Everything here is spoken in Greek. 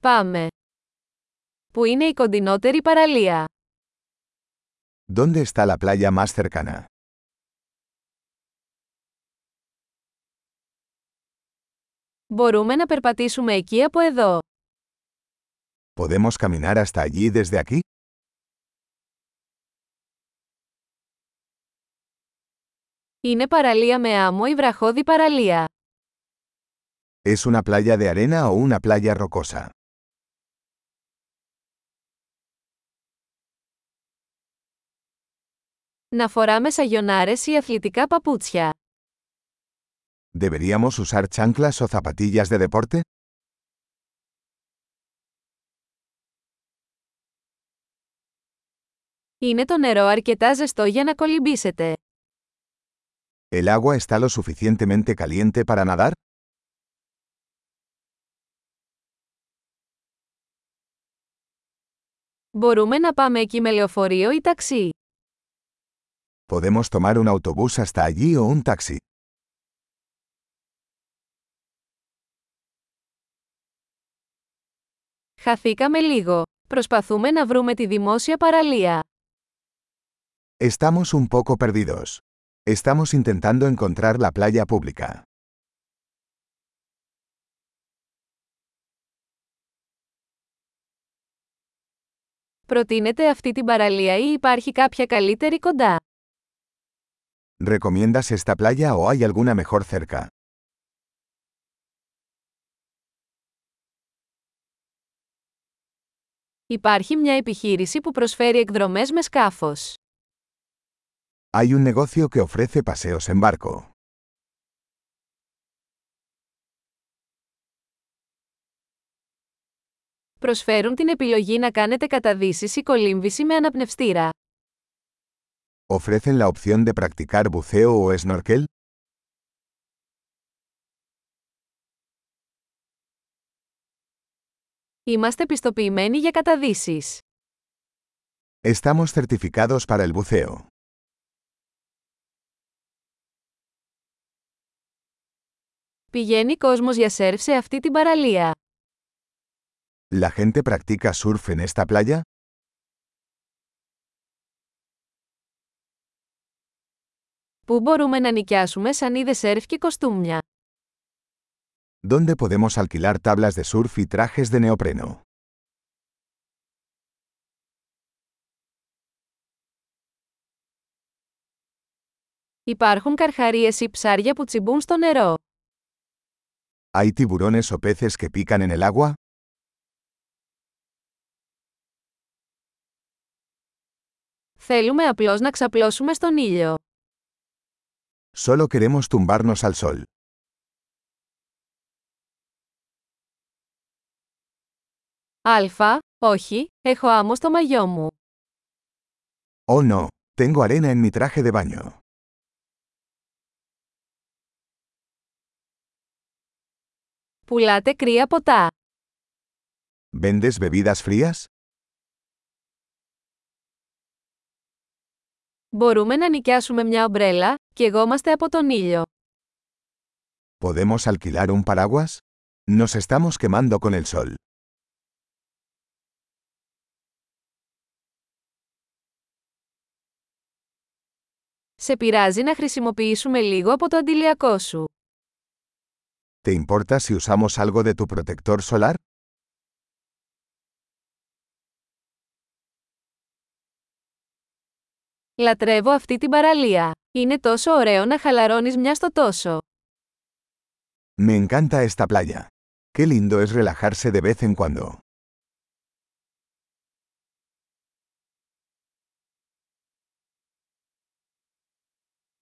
Πάμε. Πού είναι η κοντινότερη παραλία; ¿Dónde está la playa más cercana? Μπορούμε να περπατήσουμε εκεί από εδώ. ¿Podemos caminar hasta allí desde aquí? Είναι παραλία με άμμο ή βραχώδη παραλία. ¿Es una playa de arena o una playa rocosa? Να φοράμε σαγιονάρες ή αθλητικά παπούτσια. ¿Deberíamos usar chanclas o zapatillas de deporte? Είναι το νερό αρκετά ζεστό για να κολυμπήσετε. ¿El agua está lo suficientemente caliente para nadar? Μπορούμε να πάμε εκεί με λεωφορείο ή ταξί. ¿Podemos tomar un autobús hasta allí o un taxi? Χαθήκαμε λίγο. Προσπαθούμε να βρούμε τη δημόσια παραλία. Estamos un poco perdidos. Estamos intentando encontrar la playa pública. Προτείνετε αυτή την παραλία ή υπάρχει κάποια καλύτερη κοντά; ¿Recomiendas esta playa o hay alguna mejor cerca? Υπάρχει μια επιχείρηση που προσφέρει εκδρομές με σκάφος. Hay un negocio que ofrece paseos en barco. Προσφέρουν την επιλογή να κάνετε καταδύσεις ή κολύμβηση με αναπνευστήρα. ¿Ofrecen la opción de practicar buceo o snorkel? Είμαστε πιστοποιημένοι για καταδύσεις. Estamos certificados para el buceo. Πηγαίνει κόσμος για σερφ σε αυτή την παραλία. ¿La gente practica surf en esta playa? Πού μπορούμε να νοικιάσουμε σανίδες σερφ και κοστούμια; ¿Dónde podemos alquilar tablas de surf y trajes de neopreno? Υπάρχουν καρχαρίες ή ψάρια που τσιμπούν στο νερό; ¿Hay tiburones o peces que pican en el agua? Θέλουμε απλώς να ξαπλώσουμε στον ήλιο. Solo queremos tumbarnos al sol. Αλφα, όχι, έχω άμμο στο μαγιό μου. Oh no, tengo arena en mi traje de baño. Πουλάτε κρύα ποτά. ¿Vendes bebidas frías? Μπορούμε να νοικιάσουμε μια ομπρέλα και εγώμαστε από τον ήλιο. ¿Podemos alquilar un paraguas? Nos estamos quemando con el sol. Σε πειράζει να χρησιμοποιήσουμε λίγο από το αντιλιακό σου. ¿Te importa si usamos algo de tu protector solar? Λατρεύω αυτή την παραλία. Είναι τόσο ωραίο να χαλαρώνεις μια στο τόσο. Me encanta esta playa. Qué lindo es relajarse de vez en cuando.